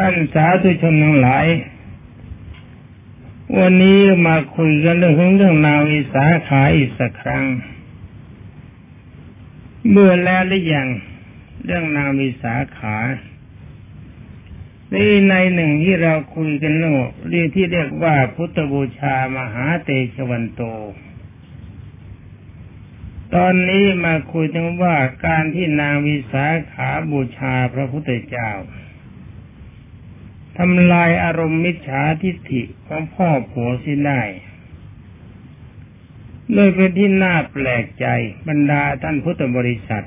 ท่านสาธุชนทั้งหลาย วันนี้มาคุยกันเรื่องเรื่องนางวิสาขาอีกสักครั้ง เมื่อแล้วหรือยังเรื่องนางวิสาขานี่ในหนึ่งที่เราคุยกันเรื่องเรื่องที่เรียกว่าพุทธบูชามหาเตชวันโต ตอนนี้มาคุยถึงว่าการที่นางวิสาขาบูชาพระพุทธเจ้า ทำลายอารมณ์มิจฉาทิฏฐิของพ่อผัวสิได้เลยเป็นที่น่าแปลกใจบรรดาท่านพุทธบริษัท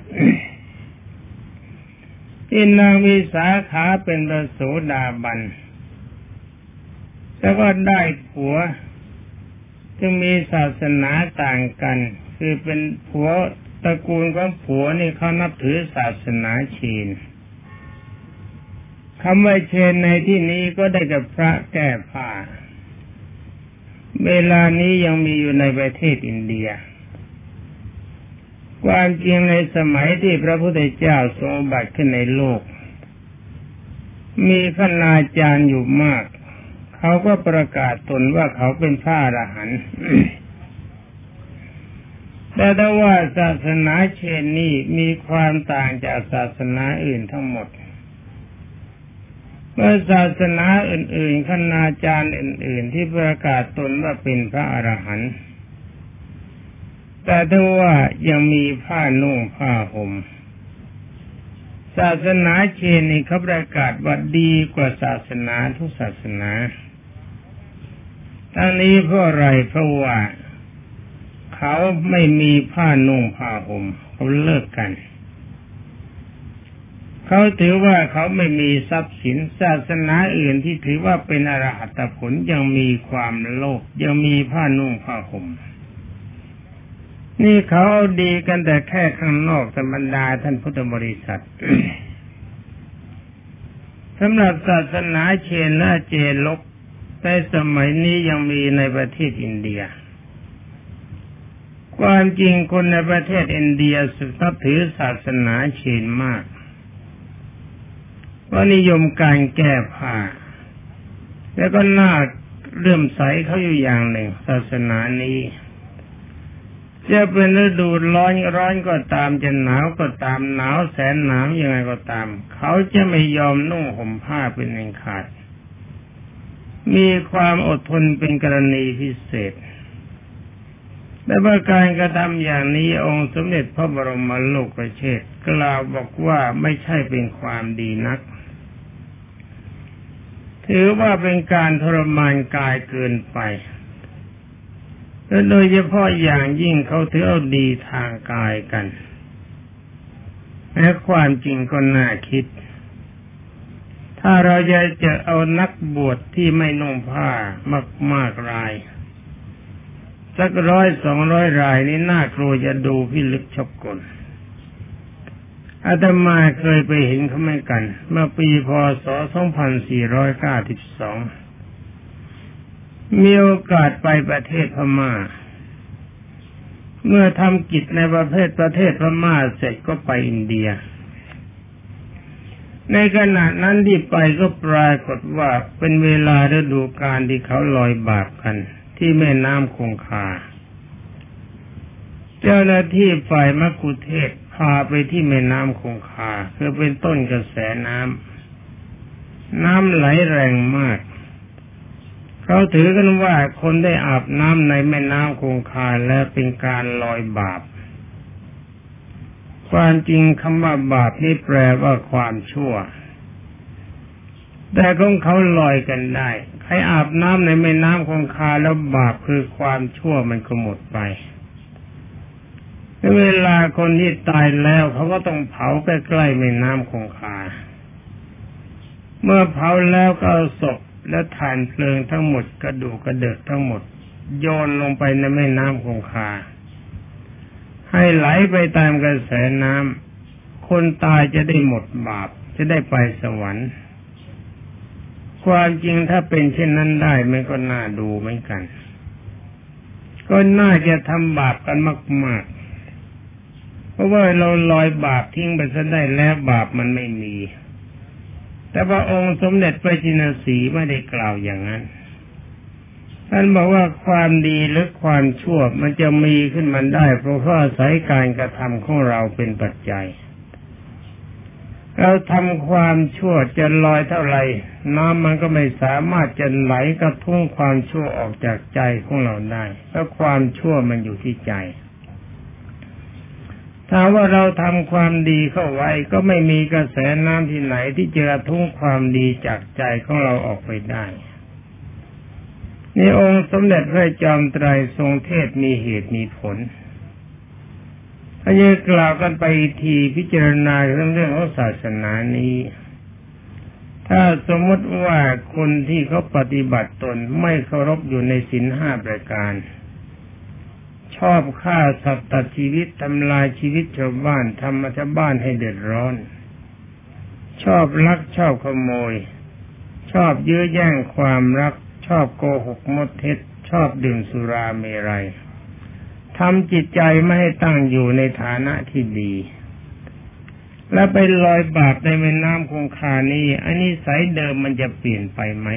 ที่นางวิสาขาเป็นประโสดาบัน แล้วก็ได้ผัวจึงมีศาสนาต่างกัน คือเป็นผัวตระกูลของผัวนี่เขานับถือศาสนาชีน คำว่าเชนในที่นี้ก็ได้กับพระแก้ผ้า เวลานี้ยังมีอยู่ในประเทศอินเดีย ความจริงในสมัยที่พระพุทธเจ้าทรงบัติขึ้นในโลก มีคณาจารย์อยู่มาก เขาก็ประกาศตนว่าเขาเป็นพระอรหันต์แต่ถ้าว่าศาสนาเชนนี้มีความต่างจากศาสนาอื่นทั้งหมด เมื่อศาสนาอื่นๆคณาจารย์อื่น ๆ ที่ประกาศตนว่าเป็นพระอรหันต์แต่ถ้าว่ายังมีผ้านุ่งผ้าห่มศาสนาเชนนี่เขาประกาศว่าดีกว่าศาสนาทุกศาสนาทั้งนี้เพราะอะไรเพราะว่า เขาไม่มีผ้านุ่งผ้าห่มเขาเลิกกัน เขาถือว่าเขาไม่มีทรัพย์สินศาสนาอื่นที่ถือว่าเป็นอรหัตผลยังมีความโลภยังมีผ้านุ่งผ้าห่มนี่เขาดีกันแต่แค่ข้างนอกธรรมดาท่านพุทธบริษัทสำหรับศาสนาเชนและเจลกในสมัยนี้ยังมีในประเทศอินเดีย ความจริงคนในประเทศอินเดียสุนับถือศาสนาเชนมาก ว่านิยมการแก้ผ้า แล้วก็น่าเลื่อมใสเขาอยู่อย่างหนึ่ง ศาสนานี้ จะเป็นฤดูร้อนร้อนก็ตามจะหนาวก็ตามหนาวแสนหนาวยังไงก็ตาม เขาจะไม่ยอมนุ่งห่มผ้าเป็นเองขาด มีความอดทนเป็นกรณีพิเศษแต่ว่าการกระทำอย่างนี้องค์สมเด็จพระบรมโลกประเชษกล่าวบอกว่าไม่ใช่เป็นความดีนัก ถือว่าเป็นการทรมานกายเกินไป และโดยเฉพาะอย่างยิ่งเขาถือเอาดีทางกายกันและความจริงก็น่าคิด ถ้าเราจะจะเอานักบวชที่ไม่นุ่งผ้ามากมากราย สักร้อยสองร้อยรายนี่น่ากลัวจะดูพิลึกชอบกล อาตมาเคยไปเห็นเขาไม่กัน เมื่อปีพศ 2492 มีโอกาสไปประเทศพม่า เมื่อทำกิจในประเทศประเทศพม่าเสร็จก็ไปอินเดีย ในขณะนั้นที่ไปก็ปรากฏว่าเป็นเวลาฤดูกาลที่เขาลอยบาปกัน ที่แม่น้ำคงคา เจ้าหน้าที่ฝ่ายมักคุเทศ พาไปที่แม่น้ำคงคาคือเป็นต้นกระแสน้ำน้ำไหลแรงมาก เขาถือกันว่าคนได้อาบน้ำในแม่น้ำคงคาแล้วเป็นการลอยบาป ความจริงคำว่าบาปนี่แปลว่าความชั่ว แต่ของเขาลอยกันได้ ใครอาบน้ำในแม่น้ำคงคาแล้วบาปคือความชั่วมันก็หมดไป เวลาคนที่ตายแล้วเขาก็ต้องเผาใกล้ๆแม่น้ำคงคา เมื่อเผาแล้วก็เอาศพและถ่านเพลิงทั้งหมดกระดูกกระเดิกทั้งหมด โยนลงไปในแม่น้ำคงคา ให้ไหลไปตามกระแสน้ำคนตายจะได้หมดบาป จะได้ไปสวรรค์ ความจริงถ้าเป็นเช่นนั้นได้มันก็น่าดูเหมือนกัน ก็น่าจะทำบาปกันมาก ๆ ราะว่าเราลอยบาปทิ้งไปซะได้แล้วบาปมันไม่มี แต่ว่าองค์สมเด็จพระจินสีไม่ได้กล่าวอย่างนั้น ท่านบอกว่าความดีหรือความชั่วมันจะมีขึ้นมันได้ เพราะว่าอายการกระทำของเราเป็นปัจจัย เราทำความชั่วจะลอยเท่าไหร่น้ำมันก็ไม่สามารถจะไหลกระทุ้งความชั่วออกจากใจของเราได้เพราะความชั่วมันอยู่ที่ใจ ถ้าว่าเราทำความดีเข้าไว้ก็ไม่มีกระแสน้ำที่ไหนที่จะระทุ้งความดีจากใจของเราออกไปได้ในองค์สมเด็จพระจอมไตรทรงเทศมีเหตุมีผลถ้าจะกล่าวกันไปทีพิจารณาเรื่องเรื่องของศาสนานี้ ถ้าสมมติว่าคนที่เขาปฏิบัติตนไม่เคารพอยู่ในศีลห้าประการ ชอบฆ่าสัตว์ตัดชีวิตทำลายชีวิตชาวบ้านทำมาชาวบ้านให้เดือดร้อน ชอบลักชอบขโมย ชอบยื้อแย่งความรัก ชอบโกหกมดเท็จ ชอบดื่มสุราเมรัยทำจิตใจไม่ให้ตั้งอยู่ในฐานะที่ดี และไปลอยบาปในแม่น้ำคงคานี้อันนี้สายเดิมมันจะเปลี่ยนไปไหม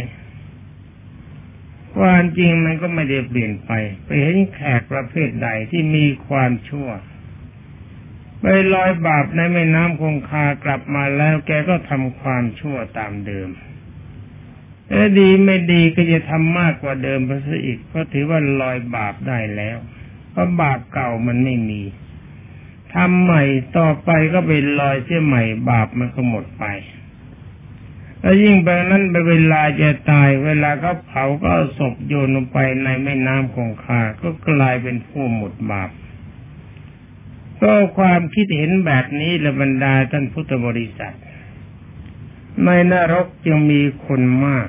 ความจริงมันก็ไม่ได้เปลี่ยนไป ไปเห็นแขกประเภทใดที่มีความชั่วไปลอยบาปในแม่น้ำคงคากลับมาแล้วแกก็ทำความชั่วตามเดิมเออดีไม่ดีก็จะทำมากกว่าเดิมไปซะอีกเพราะถือว่าลอยบาปได้แล้ว เพราะบาปเก่ามันไม่มีทำใหม่ต่อไปก็ไปลอยเสียใหม่บาปมันก็หมดไป แล้วยิ่งแบบนั้นไปเวลาจะตาย เวลาเขาเผาก็ศพโยนลงไปในแม่น้ำคงคาก็กลายเป็นผู้หมดบาปก็ความคิดเห็นแบบนี้ละบรรดาท่านพุทธบริษัท ในนรกจึงมีคนมาก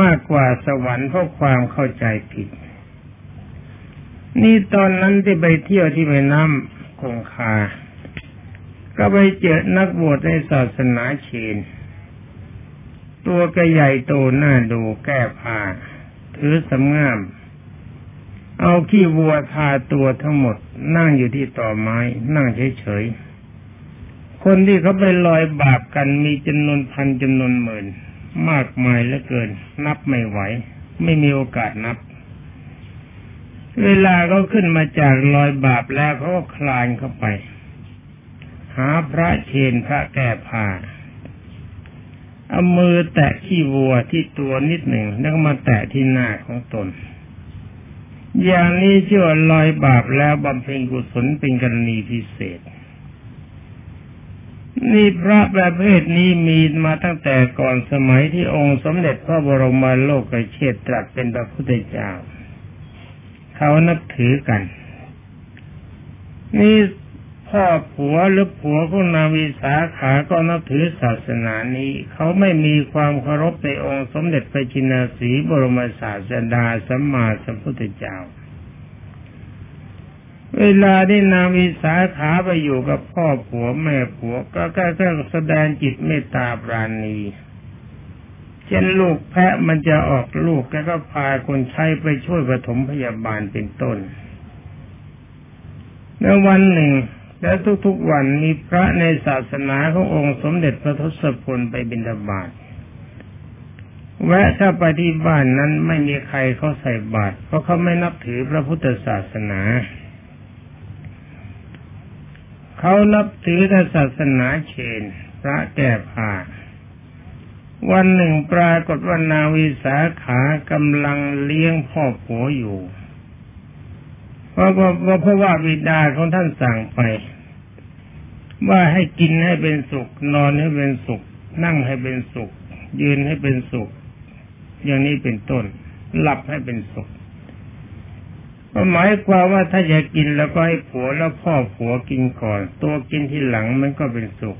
มากกว่าสวรรค์เพราะความเข้าใจผิด นี่ตอนนั้นที่ไปเที่ยวที่แม่น้ำคงคา ก็ไปเจอนักบวชในศาสนาเชน ตัวก็ใหญ่โตหน้าดูแก้ผ้าถือสำงาม เอาขี้วัวทาตัวทั้งหมด นั่งอยู่ที่ต่อไม้ นั่งเฉยๆ คนที่เขาไปลอยบาปกันมีจำนวนพันจำนวนหมื่น มากมายเหลือเกิน นับไม่ไหว ไม่มีโอกาสนับ เวลาเขาขึ้นมาจากลอยบาปแล้วเขาก็คลานเข้าไป หาพระเชนพระแก้ผ้า เอามือแตะขี้วัวที่ตัวนิดหนึ่งแล้วมาแตะที่หน้าของตน อย่างนี้ชื่อว่าลอยบาปแล้วบำเพ็ญกุศลเป็นกรณีพิเศษ นี่พระประเภทนี้มีมาตั้งแต่ก่อนสมัยที่องค์สมเด็จพระบรมโลกเชษตรัสเป็นพระพุทธเจ้า เขานับถือกัน นี่ พ่อผัวหรือผัวของนางวิสาขาก็นับถือศาสนานี้ เขาไม่มีความเคารพในองค์สมเด็จพระจินสีบรมศาสดาสัมมาสัมพุทธเจ้า เวลาที่นางวิสาขาไปอยู่กับพ่อผัวแม่ผัวก็ก็แสดงจิตเมตตาปราณีเช่นลูกแพะมันจะออกลูกแกก็พาคนใช้ไปช่วยปฐมพยาบาลเป็นต้นในวันหนึ่ง และทุกๆวันมีพระในศาสนาขององค์สมเด็จพระทศพลไปบิณฑบาตแวะถ้าไปที่บ้านนั้นไม่มีใครเขาใส่บาตรเพราะเขาไม่นับถือพระพุทธศาสนา เขานับถือแต่ศาสนาเชน พระแก่ผ้าวันหนึ่งปรากฏว่านาวิสาขากำลังเลี้ยงพ่อผัวอยู่เพราะว่าเพราะว่าบิดาของท่านสั่งไป ว่าให้กินให้เป็นสุข นอนให้เป็นสุข นั่งให้เป็นสุข ยืนให้เป็นสุข อย่างนี้เป็นต้น หลับให้เป็นสุขหมายความว่าถ้าจะกินแล้วก็ให้ผัวแล้วพ่อผัวกินก่อน ตัวกินที่หลังมันก็เป็นสุข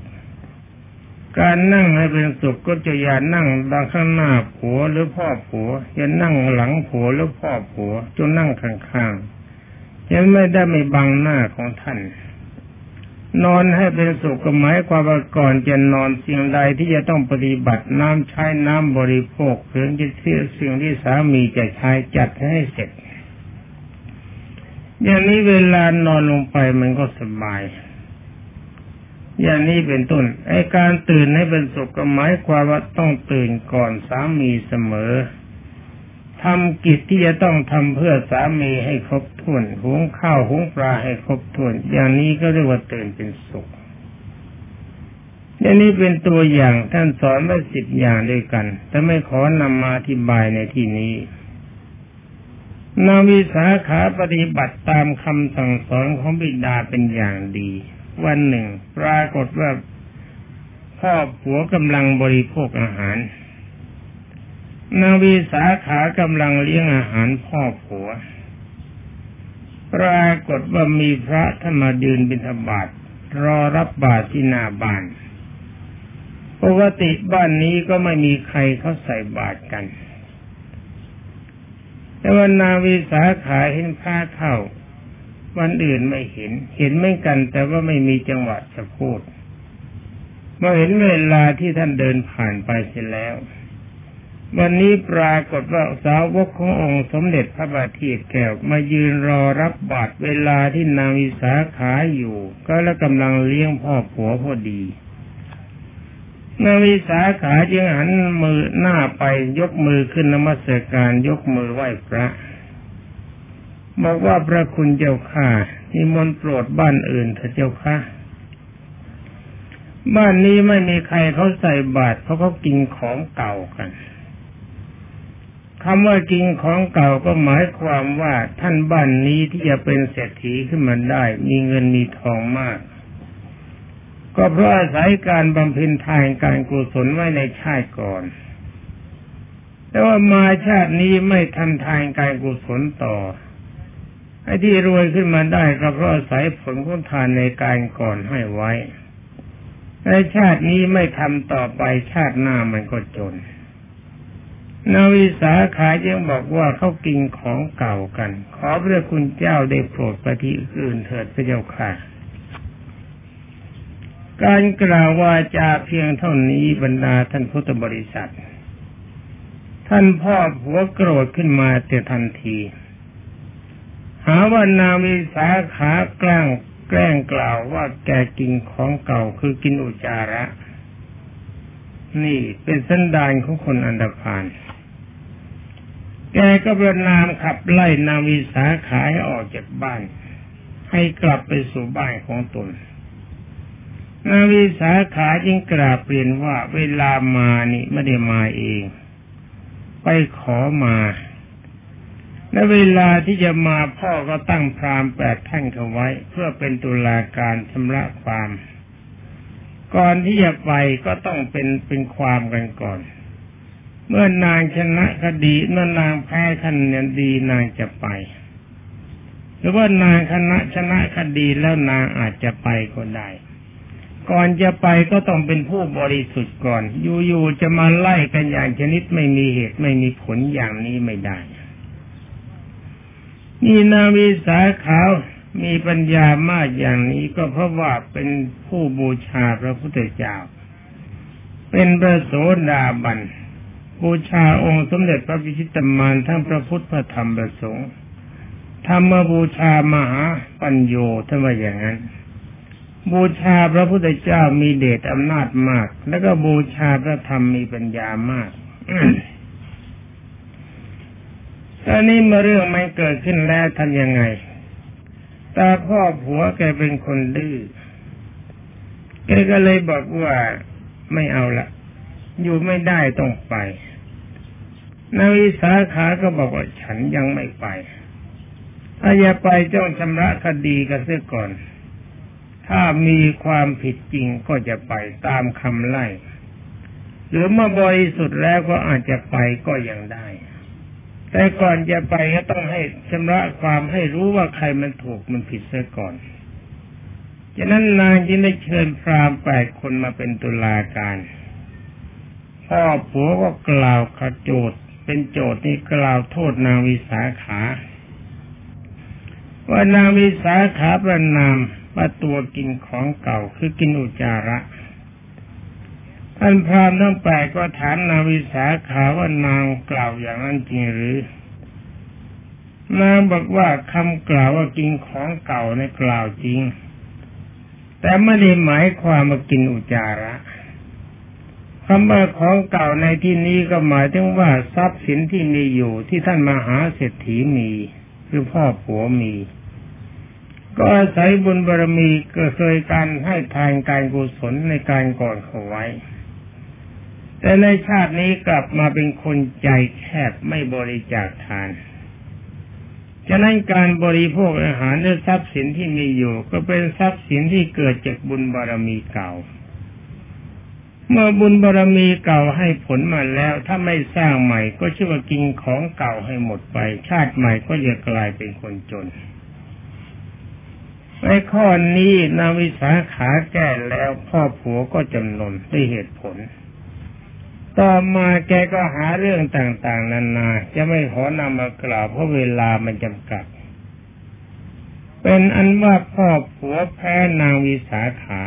การนั่งให้เป็นสุขก็จะอย่านั่งดังข้างหน้าผัวหรือพ่อผัวอย่านั่งหลังผัวหรือพ่อผัวจนนั่งข้างๆยังไม่ได้ไม่บังหน้าของท่าน นอนให้เป็นสุขหมายความว่าก่อนจะนอนสิ่งใดที่จะต้องปฏิบัติน้ำใช้น้ำบริโภคเครื่องยึดเสียสิ่งที่สามีจะใช้จัดให้เสร็จ อย่างนี้เวลานอนลงไปมันก็สบาย อย่างนี้เป็นต้นไอการตื่นให้เป็นสุขหมายความว่าต้องตื่นก่อนสามีเสมอ ทำกิจที่จะต้องทำเพื่อสามีให้ครบถ้วนหุงข้าวหุงปลาให้ครบถ้วน อย่างนี้ก็เรียกว่าตื่นเป็นสุขอย่างนี้เป็นตัวอย่างท่านสอนไว้สิบอย่างด้วยกัน แต่ไม่ขอนำมาอธิบายในที่นี้นาวิสาขาปฏิบัติตามคำสั่งสอนของบิดาเป็นอย่างดี วันหนึ่ง ปรากฏว่าพ่อผัวกำลังบริโภคอาหาร นางวิสาขากำลังเลี้ยงอาหารพ่อผัว ปรากฏว่ามีพระท่านมายืนบิณฑบาตรอรับบาตรที่หน้าบ้านปกติบ้านนี้ก็ไม่มีใครเขาใส่บาตรกัน แต่วันนาวิสาขาเห็นพระเข้า วันอื่นไม่เห็น เห็นไม่กัน แต่ว่าไม่มีจังหวะจะพูดมื่อเห็นเวลาที่ท่านเดินผ่านไปเสร็จแล้ว วันนี้ปรากฏว่าสาวกขององค์สมเด็จพระบาทีแก้วมายืนรอรับบาตรเวลาที่นางวิสาขาอยู่ ก็แล้วกำลังเลี้ยงพ่อผัวพอดีนางวิสาขาจึงหันมือหน้าไปยกมือขึ้นนมัสการยกมือไหว้พระบอกว่าพระคุณเจ้าข้านิมนต์โปรดบ้านอื่นเถอะเจ้าข้าบ้านนี้ไม่มีใครเขาใส่บาตรเพราะเขากินของเก่ากัน คำว่ากินของเก่าก็หมายความว่าท่านบ้านนี้ที่จะเป็นเศรษฐีขึ้นมาได้ มีเงินมีทองมาก ก็เพราะอาศัยการบำเพ็ญทานการกุศลไว้ในชาติก่อน แต่ว่ามาชาตินี้ไม่ทำทานการกุศลต่อไอ้ที่รวยขึ้นมาได้ก็เพราะอาศัยผลของทานในการก่อนให้ไว้ในชาตินี้ไม่ทำต่อไปชาติหน้ามันก็จน นาวิสาขายังบอกว่าเขากินของเก่ากัน ขอพระคุณเจ้าได้โปรดปที่อื่นเถิดพระเจ้าค่ะ การกล่าววาจาเพียงเท่านี้บรรดาท่านพุทธบริษัท ท่านพ่อผัวโกรธขึ้นมาแต่ทันที หาว่านาวิสาขาแกล้งแกล้งกล่าวว่าแกกินของเก่าคือกินอุจาระ นี่เป็นสันดานของคนอันดพาน แกก็ประนามขับไล่นาวิสาขาให้ออกจากบ้าน ให้กลับไปสู่บ้านของตนนาวิสาขาจึงกราบเปลี่ยนว่าเวลามานี่ไม่ได้มาเอง ไปขอมา และเวลาที่จะมาพ่อก็ตั้งพรามแปดท่านเขาไว้ เพื่อเป็นตุลาการชำระความ ก่อนที่จะไปก็ต้องเป็นเป็นความกันก่อน มื่อนางชนะคดีเมื่อนางแพ้คะแนนดีนางจะไป หรือว่านางคณะชนะคดีแล้วนางอาจจะไปก็ได้ ก่อนจะไปก็ต้องเป็นผู้บริสุทธิ์ก่อน อยู่ๆจะมาไล่กันอย่างชนิดไม่มีเหตุไม่มีผลอย่างนี้ไม่ได้นี่นาวิสาขาวมีปัญญามากอย่างนี้ก็เพราะว่าเป็นผู้บูชาพระพุทธเจ้า เป็นพระโสดาบัน บูชาองค์สมเด็จพระพิชิตมารทั้งพระพุทธพระธรรมพระสงฆ์ธรรมบูชามหาปัญโยถ้าว่าอย่างนั้น บูชาพระพุทธเจ้ามีเดชอำนาจมาก แล้วก็บูชาพระธรรมมีปัญญามากตอนนี้มาเรื่องมันเกิดขึ้นแล้วทำยังไง ตาพ่อผัวแกเป็นคนดื้อแกก็เลยบอกว่าไม่เอาละ อยู่ไม่ได้ต้องไปนาวิสาขาก็บอกว่าฉันยังไม่ไป ถ้าอย่าไปจ้องชำระคดีกันเสียก่อน ถ้ามีความผิดจริงก็จะไปตามคำไล่ หรือเมื่อบริสุทธิ์แล้วก็อาจจะไปก็ยังได้ แต่ก่อนจะไปก็ต้องให้ชำระความให้รู้ว่าใครมันถูกมันผิดเสียก่อนฉะนั้นนางจึงได้เชิญพรามแปดคนมาเป็นตุลาการ พ่อผัวก็กล่าวขจทย์เป็นโจทย์ที่กล่าวโทษนางวิสาขา ว่านางวิสาขาประนามว่าตัวกินของเก่าคือกินอุจาระท่านพรามทั้งแปดก็ถามนางวิสาขาว่านางกล่าวอย่างนั้นจริงหรือนางบอกว่าคำกล่าวว่ากินของเก่าในกล่าวจริง แต่ไม่ได้หมายความมากินอุจาระ คำว่าของเก่าในที่นี้ก็หมายถึงว่าทรัพย์สินที่มีอยู่ที่ท่านมหาเศรษฐีมีคือพ่อผัวมี ก็อาศัยบุญบารมีก็เคยการให้ทานการกุศลในการก่อนเขาไว้ แต่ในชาตินี้กลับมาเป็นคนใจแคบไม่บริจาคทานฉะนั้นการบริโภคอาหารและทรัพย์สินที่มีอยู่ ก็เป็นทรัพย์สินที่เกิดจากบุญบารมีเก่า เมื่อบุญบารมีเก่าให้ผลมาแล้ว ถ้าไม่สร้างใหม่ก็ชื่อว่ากินของเก่าให้หมดไป ชาติใหม่ก็จะกลายเป็นคนจนในข้อนี้นาวิสาขาแก้แล้ว พ่อผัวก็จำนนด้วยเหตุผล ต่อมาแกก็หาเรื่องต่างๆ นานาจะไม่ขอนำมากล่าวเพราะเวลามันจำกัด เป็นอันว่าพ่อผัวแพ้นางวิสาขา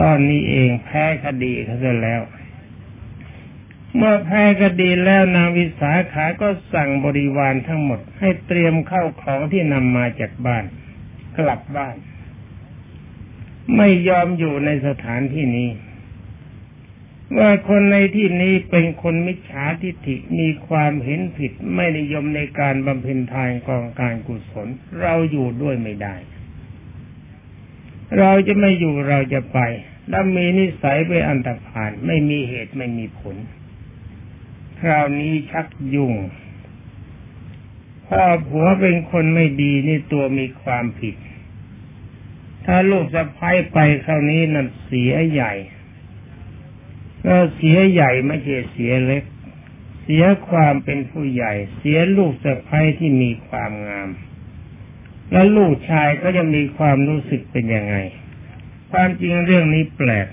ตอนนี้เองแพ้คดีเขาจะแล้ว เมื่อแพ้คดีแล้วนางวิสาขาก็สั่งบริวารทั้งหมด ให้เตรียมเข้าของที่นำมาจากบ้าน กลับบ้าน ไม่ยอมอยู่ในสถานที่นี้ว่าคนในที่นี้เป็นคนมิจฉาทิฏฐิมีความเห็นผิดไม่นิยมในการบำเพ็ญทานกองการกุศล เราอยู่ด้วยไม่ได้ เราจะไม่อยู่เราจะไป แล้วมีนิสัยไปอันตรพานไม่มีเหตุไม่มีผล คราวนี้ชักยุ่งพ่อผัวเป็นคนไม่ดีนี่ตัวมีความผิด ถ้าลูกสะพ้ายไปคราวนี้นั่นเสียใหญ่ก็เสียใหญ่ไม่ใช่เสียเล็ก เสียความเป็นผู้ใหญ่ เสียลูกสะใภ้ที่มีความงาม และลูกชายก็จะมีความรู้สึกเป็นยังไง ความจริงเรื่องนี้แปลก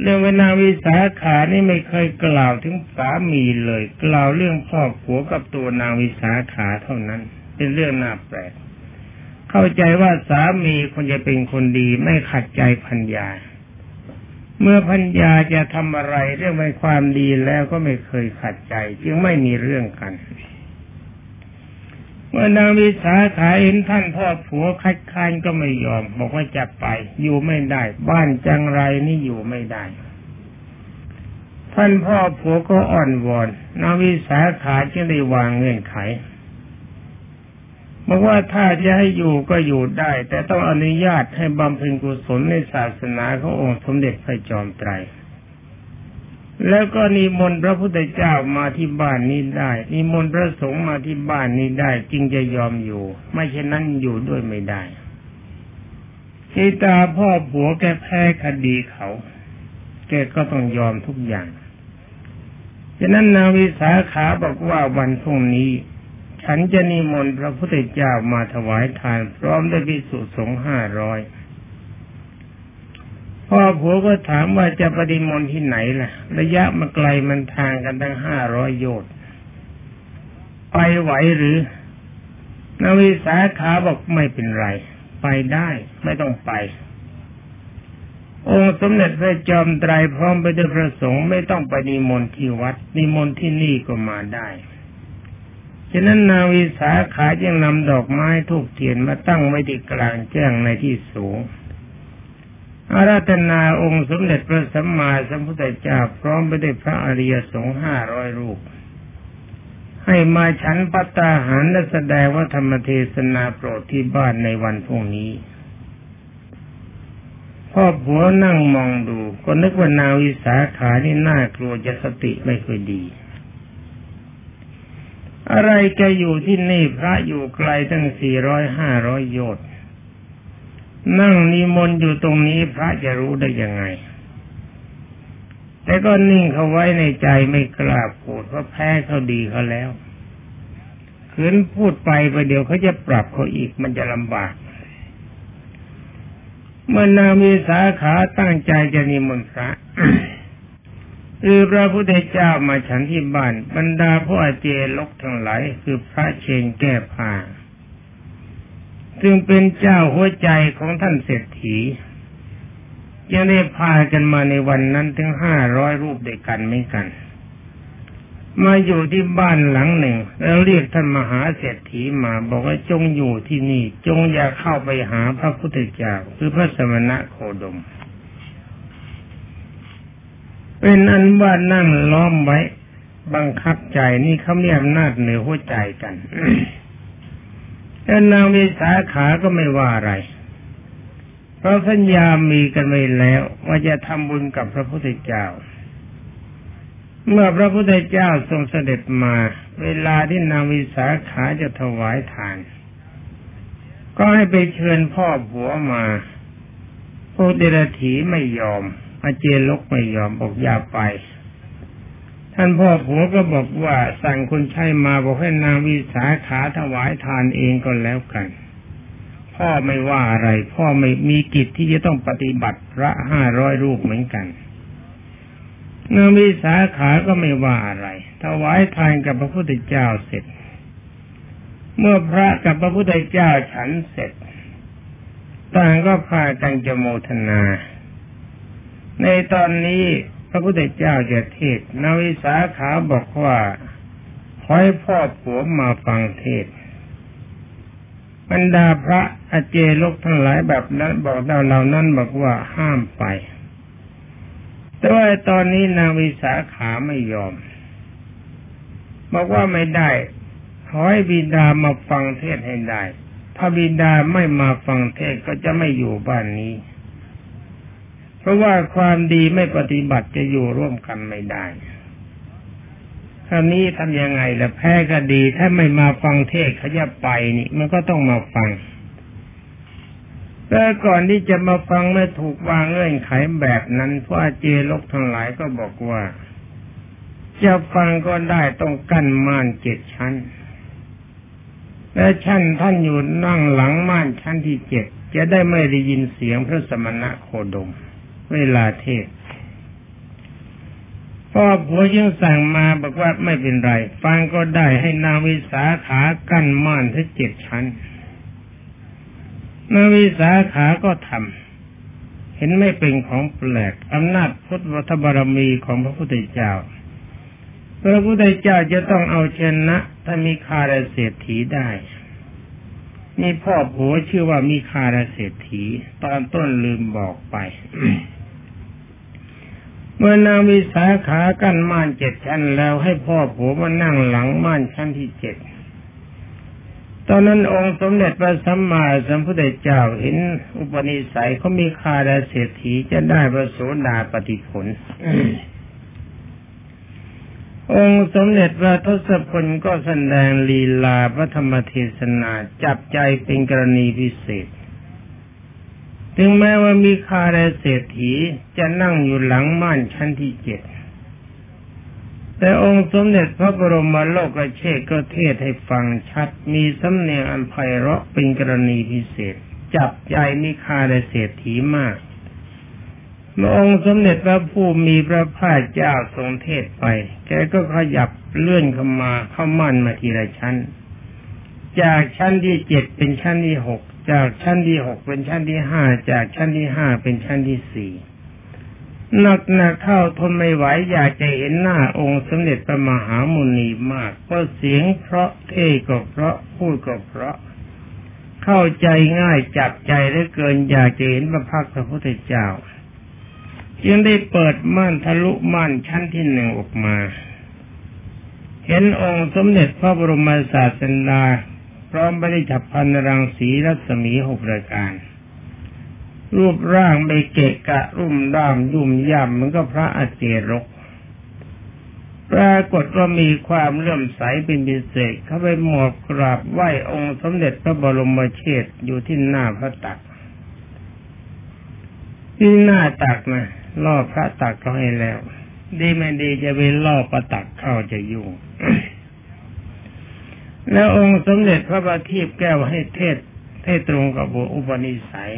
เรื่องเวนาวิสาขานี่ไม่เคยกล่าวถึงสามีเลย กล่าวเรื่องพ่อผัวกับตัวนางวิสาขาเท่านั้น เป็นเรื่องน่าแปลก เข้าใจว่าสามีคนจะเป็นคนดีไม่ขัดใจพัญญา เมื่อพัญญาจะทำอะไรเรื่องเป็นความดีแล้วก็ไม่เคยขัดใจ จึงไม่มีเรื่องกัน เมื่อนางวิสาขาเห็นท่านพ่อผัวคัดค้านก็ไม่ยอม บอกว่าจะไป อยู่ไม่ได้ บ้านจังไรนี่อยู่ไม่ได้ ท่านพ่อผัวก็อ่อนวอนนางวิสาขาจึงได้วางเงื่อนไขบอกว่าถ้าจะให้อยู่ก็อยู่ได้ แต่ต้องอนุญาตให้บำเพ็ญกุศลในศาสนาขององค์สมเด็จพระจอมไตร แล้วก็นิมนต์พระพุทธเจ้ามาที่บ้านนี้ได้นิมนต์พระสงฆ์มาที่บ้านนี้ได้จึงจะยอมอยู่ ไม่เช่นนั้นอยู่ด้วยไม่ได้ชีตาพ่อผัวแกแพ้คดีเขา แกก็ต้องยอมทุกอย่างฉะนั้นนาวิสาขาบอกว่าวันพรุ่งนี้ ฉันจะนิมนต์พระพุทธเจ้ามาถวายทาน พร้อมด้วยพิสุสงฆ์ห้าร้อย พ่อผัวก็ถามว่าจะปฏิมนต์ที่ไหนล่ะ ระยะมาไกลมันทางกันตั้งห้าร้อยโยชน์ไปไหวหรือนาวิสาขาบอกไม่เป็นไร ไปได้ไม่ต้องไป องค์สมเด็จพระจอมไตรพร้อมไปด้วยพระสงฆ์ไม่ต้องไปนิมนต์ที่วัด นิมนต์ที่นี่ก็มาได้ฉะนั้นนาวิสาขาจึงนำดอกไม้ทูกเทียนมาตั้งไว้ที่กลางแจ้งในที่สูง อาราธนาองค์สมเด็จพระสัมมาสัมพุทธเจ้าพร้อมไปด้วยพระอริยสงฆ์ห้าร้อยรูป ให้มาฉันปัตตาหารและแสดงว่าธรรมเทศนาโปรดที่บ้านในวันพรุ่งนี้พ่อผัวนั่งมองดู ก็นึกว่านาวิสาขานี่น่ากลัวจะสติไม่ค่อยดี อะไรแกอยู่ที่นี่พระอยู่ไกลตั้งสี่ร้อยห้าร้อยโยชน์ นั่งนิมนต์อยู่ตรงนี้พระจะรู้ได้ยังไง แต่ก็นิ่งเขาไว้ในใจไม่กล้าพูดเพราะแพ้เขาดีเขาแล้วขืนพูดไปประเดี๋ยวเขาจะปรับเขาอีกมันจะลำบาก เมื่อนามีสาขาตั้งใจจะนิมนต์พระคือพระพุทธเจ้ามาฉันที่บ้าน บรรดาผู้อเจลกทั้งหลายคือพระเชนแก้ผ้า ซึ่งเป็นเจ้าหัวใจของท่านเศรษฐียังได้พากันมาในวันนั้นถึงห้าร้อยรูปเดียกันไม่กัน มาอยู่ที่บ้านหลังหนึ่ง แล้วเรียกท่านมหาเศรษฐีมาบอกว่าจงอยู่ที่นี่ จงอย่าเข้าไปหาพระพุทธเจ้าคือพระสมณะโคดม เป็นอันว่านั่งล้อมไว้ บังคับใจนี่เขามีอำนาจเหนือหัวใจกัน แล้วนางวิสาขาก็ไม่ว่าอะไร เพราะสัญญามีกันไว้แล้วว่าจะทำบุญกับพระพุทธเจ้า เมื่อพระพุทธเจ้าทรงเสด็จมา เวลาที่นางวิสาขาจะถวายทาน ก็ให้ไปเชิญพ่อผัวมาพวกเดรัจฉีไม่ยอมอาเจลกไม่ยอมบอกอย่าไป ท่านพ่อผัวก็บอกว่าสั่งคนใช้มาบอกให้นางวิสาขาถวายทานเองก็แล้วกัน พ่อไม่ว่าอะไร พ่อไม่มีกิจที่จะต้องปฏิบัติพระห้าร้อยรูปเหมือนกันนางวิสาขาก็ไม่ว่าอะไรถวายทานกับพระพุทธเจ้าเสร็จ เมื่อพระกับพระพุทธเจ้าฉันเสร็จ ต่างก็พากันจะโมทนา ในตอนนี้ พระพุทธเจ้าจะเทศนาวิสาขาบอกว่าขอให้พ่อผัวมาฟังเทศบรรดาพระอเจลกทั้งหลายแบบนั้นบอกเราเหล่านั้นบอกว่าห้ามไป แต่ว่าตอนนี้นางวิสาขาไม่ยอม บอกว่าไม่ได้ขอให้บิดามาฟังเทศให้ได้ ถ้าบิดาไม่มาฟังเทศก็จะไม่อยู่บ้านนี้ เพราะว่าความดีไม่ปฏิบัติจะอยู่ร่วมกันไม่ได้คราวนี้ทำยังไงล่ะแพ้ก็ดี ถ้าไม่มาฟังเทศเขาจะไปนี่ มันก็ต้องมาฟังแต่ก่อนที่จะมาฟังไม่ถูกวางเงื่อนไขแบบนั้นพระอเจลกทั้งหลายก็บอกว่า จะฟังก็ได้ต้องกั้นม่านเจ็ดชั้น และชั้นท่านอยู่นั่งหลังม่านชั้นที่เจ็ดจะได้ไม่ได้ยินเสียงพระสมณะโคดม เวลาเทศพ่อผัวยังสั่งมาบอกว่าไม่เป็นไร ฟังก็ได้ให้นางวิสาขากั้นม่านทั้งเจ็ดชั้นนวิสาขาก็ทำเห็นไม่เป็นของแปลกอำนาจพุทธวัฒบารมีของพระพุทธเจ้า พระพุทธเจ้าจะต้องเอาชนะถ้ามีคาราเศรษฐีได้มีพ่อผัวชื่อว่ามีคาราเศรษฐี ตอนต้นลืมบอกไป เมื่อนางวิสาขากั้นม่านเจ็ดชั้นแล้วให้พ่อผัวมานั่งหลังม่านชั้นที่เจ็ดตอนนั้นองค์สมเด็จพระสัมมาสัมพุทธเจ้าเห็นอุปนิสัยเขามีคาดาเศรษฐีจะได้พระโสดาปฏิผล องค์สมเด็จพระทศพลก็แสดงลีลาพระธรรมเทศนาจับใจเป็นกรณีพิเศษ ถึงแม้ว่ามีคาดาเศรษฐีจะนั่งอยู่หลังม่านชั้นที่เจ็ด แต่องค์สมเด็จพระบรมโลกเชษก็เทศให้ฟังชัด มีสำเนียงอันไพเราะเป็นกรณีพิเศษ จับใจนิคาได้เศรษฐีมากเมื่อองค์สมเด็จพระผู้มีพระภาคเจ้าทรงเทศไป แกก็ขยับเลื่อนเข้ามาเข้ามั่นมาทีละชั้น จากชั้นที่เจ็ดเป็นชั้นที่หก จากชั้นที่หกเป็นชั้นที่ห้าจากชั้นที่ห้าเป็นชั้นที่สี่หนักหนักเข้าทนไม่ไหวอยากจะเห็นหน้าองค์สมเด็จพระมหามุนีมากเพราะเสียงเพราะเท่ก็เพราะพูดก็เพราะ เข้าใจง่ายจับใจได้เกินอยากจะเห็นพระพักพระพุทธเจ้า จึงได้เปิดม่านทะลุม่านชั้นที่หนึ่งออกมา เห็นองค์สมเด็จพระบรมศาสดา พร้อมไปด้วยฉับพันรังสีรัศมีหกรายการ รูปร่างไม่เกะกะรุ่มร่ามยุ่มย่ำมันก็พระอาเจรก ปรากฏว่ามีความเลื่อมใสเป็นพิเศษเข้าไปหมอบกราบไหว้องค์สมเด็จพระบรมเชษอยู่ที่หน้าพระตัก ที่หน้าตักนะล่อพระตักเขาให้แล้ว ดีไม่ดีจะไปล่อประตักเข้าจะยุ่ง แล้วองค์สมเด็จพระบาทีพแก้วให้เทศเทศตรงกับอุปนิสัย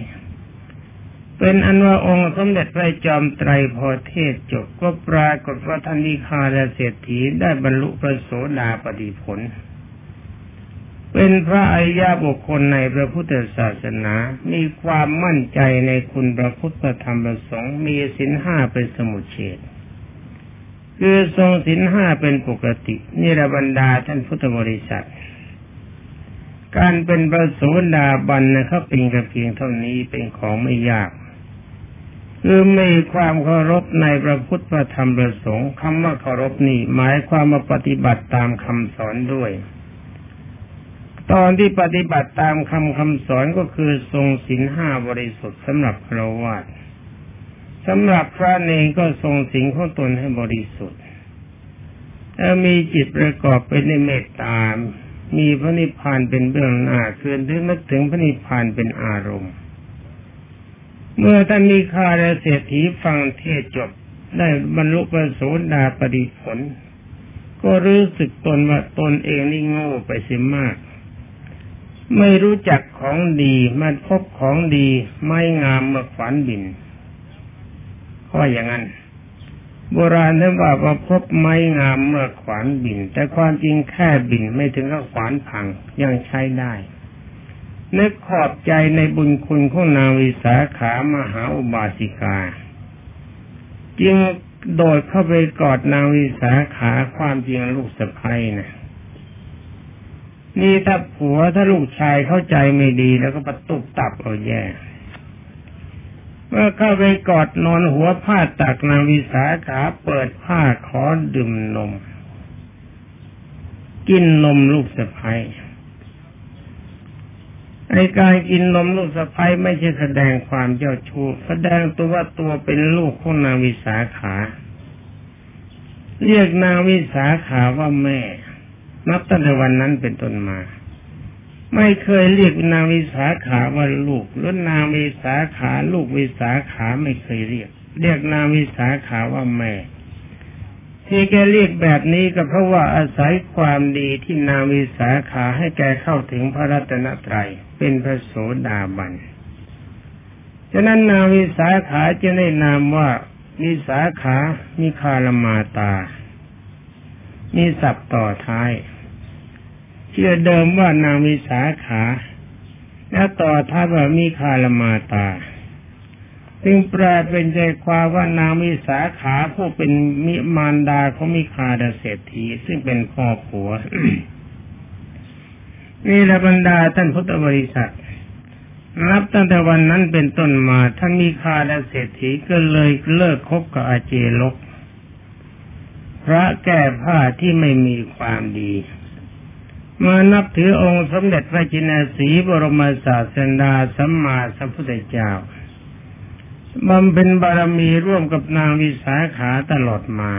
เป็นอันว่าองค์สมเด็จพระจอมไตรพอเทศจบก็ปรากฏว่าท่านนิคาและเศรษฐีได้บรรลุพระโสดาปฏิผล เป็นพระอริยบุคคลในพระพุทธศาสนา มีความมั่นใจในคุณพระพุทธธรรมประสงค์มีสินห้าเป็นสมุทเฉดคือทรงศีลห้าเป็นปกตินี่รบรรดาท่านพุทธบริษัท การเป็นประโสดาบันนะครับเป็นกระเพียงเท่านี้เป็นของไม่ยาก คือมีความเคารพในพระพุทธธรรมประสงค์คำว่าเคารพนี่หมายความมาปฏิบัติตามคำสอนด้วย ตอนที่ปฏิบัติตามคำคำสอนก็คือทรงศีลห้าบริสุทธิ์สำหรับพรวาสสำหรับพระเนงก็ทรงสิ่งของตนให้บริสุทธิ์ถ้ามีจิตประกอบไปในเมตตา มีพระนิพพานเป็นเบื้องหน้าคืนถึงนึกถึงพระนิพพานเป็นอารมณ์ เมื่อท่านมีคาและเศรษฐีฟังเทศจบ ได้บรรลุประโสดาปฏิผล ก็รู้สึกตนว่าตนเองนี่โง่ไปเสียมาก ไม่รู้จักของดีมันพบของดีไม่งามเมื่อฝันบินเพราะอย่างนั้น โบราณท่านว่าว่าพบไม้งามเมื่อขวานบิน แต่ความจริงแค่บินไม่ถึงกับขวานพังยังใช้ได้นึกขอบใจในบุญคุณของนางวิสาขามหาอุบาสิกา จึงโดดเข้าไปกอดนางวิสาขาความจริงลูกสะพ้ยนะนี่ถ้าผัวถ้าลูกชายเข้าใจไม่ดีแล้วก็ประตุบตับเอาแย่ เมื่อเข้าไปกอดนอนหัวผ้าตักนางวิสาขาเปิดผ้าขอดื่มนม กินนมลูกสะพ้ยในการกินนมลูกสะพ้ยไม่ใช่แสดงความเจ้าชู้แสดงตัวว่าตัวเป็นลูกของนางวิสาขา เรียกนางวิสาขาว่าแม่ นับตั้งแต่วันนั้นเป็นต้นมา ไม่เคยเรียกนางวิสาขาว่าลูกหรือนางวิสาขาลูกวิสาขาไม่เคยเรียก เรียกนางวิสาขาว่าแม่ ที่แกเรียกแบบนี้ก็เพราะว่าอาศัยความดีที่นางวิสาขาให้แกเข้าถึงพระรัตนตรัยเป็นพระโสดาบันฉะนั้นนางวิสาขาจะได้นามว่าวิสาขามีคารมาตา มีศัพท์ต่อท้าย ชื่อเดิมว่านางวิสาขา แล้วต่อท้ายว่ามีคารมาตา ซึ่งแปลเป็นใจความว่านางวิสาขาผู้เป็นมิมารดาของมิคาดเศรษฐีซึ่งเป็นพ่อผัวนี่ละบรรดาท่านพุทธบริษัทนับตั้งแต่วันนั้นเป็นต้นมาท่านมีคาและเศรษฐีก็เลยเลิกคบกับอาเจลก พระแก้ผ้าที่ไม่มีความดี มานับถือองค์สมเด็จพระจินสีบรมศาสดาสัมมาสัมพุทธเจ้าบำเพ็ญบารมีร่วมกับนางวิสาขาตลอดมา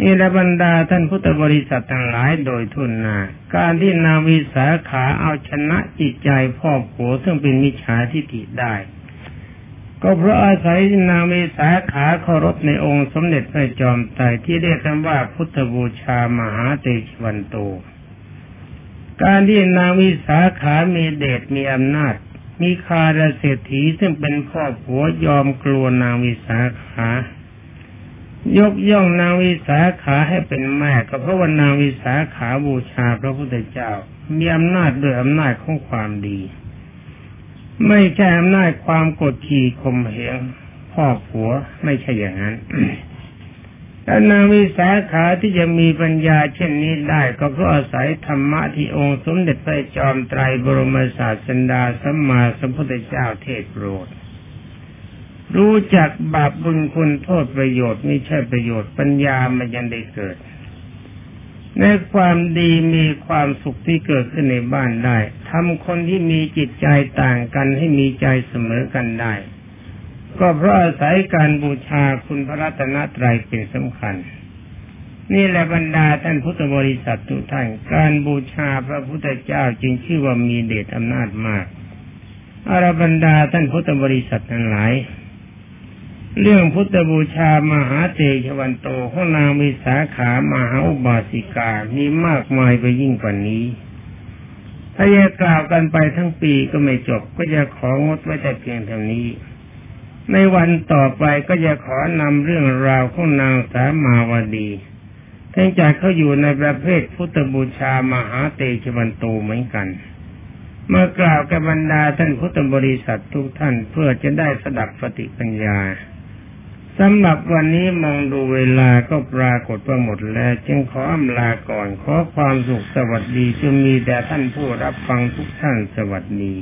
นี่ละบรรดาท่านพุทธบริษัททั้งหลายโดยทุนนาการที่นางวิสาขาเอาชนะจิตใจพ่อผัวซึ่งเป็นมิจฉาทิฏฐิได้ ก็เพราะอาศัยนางวิสาขาเคารพในองค์สมเด็จพระจอมไตรที่เรียกกันว่าพุทธบูชามหาเตชวันโต การที่นางวิสาขามีเดชมีอำนาจ มีคาราเศรษฐีซึ่งเป็นพ่อผัวยอมกลัวนางวิสาขายกย่องนางวิสาขาให้เป็นแม่ก็เพราะว่านางวิสาขาบูชาพระพุทธเจ้า มีอำนาจด้วยอำนาจของความดี ไม่ใช่อำนาจความกดขี่ข่มเหงพ่อผัวไม่ใช่อย่างนั้น และนางวิสาขาที่จะมีปัญญาเช่นนี้ได้ก็เพราะอาศัยธรรมะที่องค์สมเด็จพระจอมไตรบรมศาสดาสัมมาสัมพุทธเจ้าเทศโปรดรู้จักบาปบุญคุณโทษประโยชน์ไม่ใช่ประโยชน์ปัญญามันยังได้เกิด ในความดีมีความสุขที่เกิดขึ้นในบ้านได้ทำคนที่มีจิตใจต่างกันให้มีใจเสมอกันได้ ก็เพราะอาศัยการบูชาคุณพระรัตนตรัยเป็นสำคัญ นี่แหละบรรดาท่านพุทธบริษัททุกท่านการบูชาพระพุทธเจ้าจึงชื่อว่ามีเดชอำนาจมากอารบรรดาท่านพุทธบริษัททั้งหลาย เรื่องพุทธบูชามหาเตชวันโตของนางวิสาขามหาอุบาสิกามีมากมายไปยิ่งกว่านี้ถ้าจะกล่าวกันไปทั้งปีก็ไม่จบก็จะของดไว้แต่เพียงเท่านี้ ในวันต่อไปก็จะขอนำเรื่องราวของนางสามาวดีทั้งจากเขาอยู่ในประเภทพุทธบูชามหาเตชวันโตเหมือนกัน เมื่อกล่าวกับบรรดาท่านพุทธบริษัททุกท่านเพื่อจะได้สดับปฏิปัญญาสำหรับวันนี้มองดูเวลาก็ปรากฏว่าหมดแล้ว จึงขออำลาก่อนขอความสุขสวัสดีจะมีแด่ท่านผู้รับฟังทุกท่านสวัสดี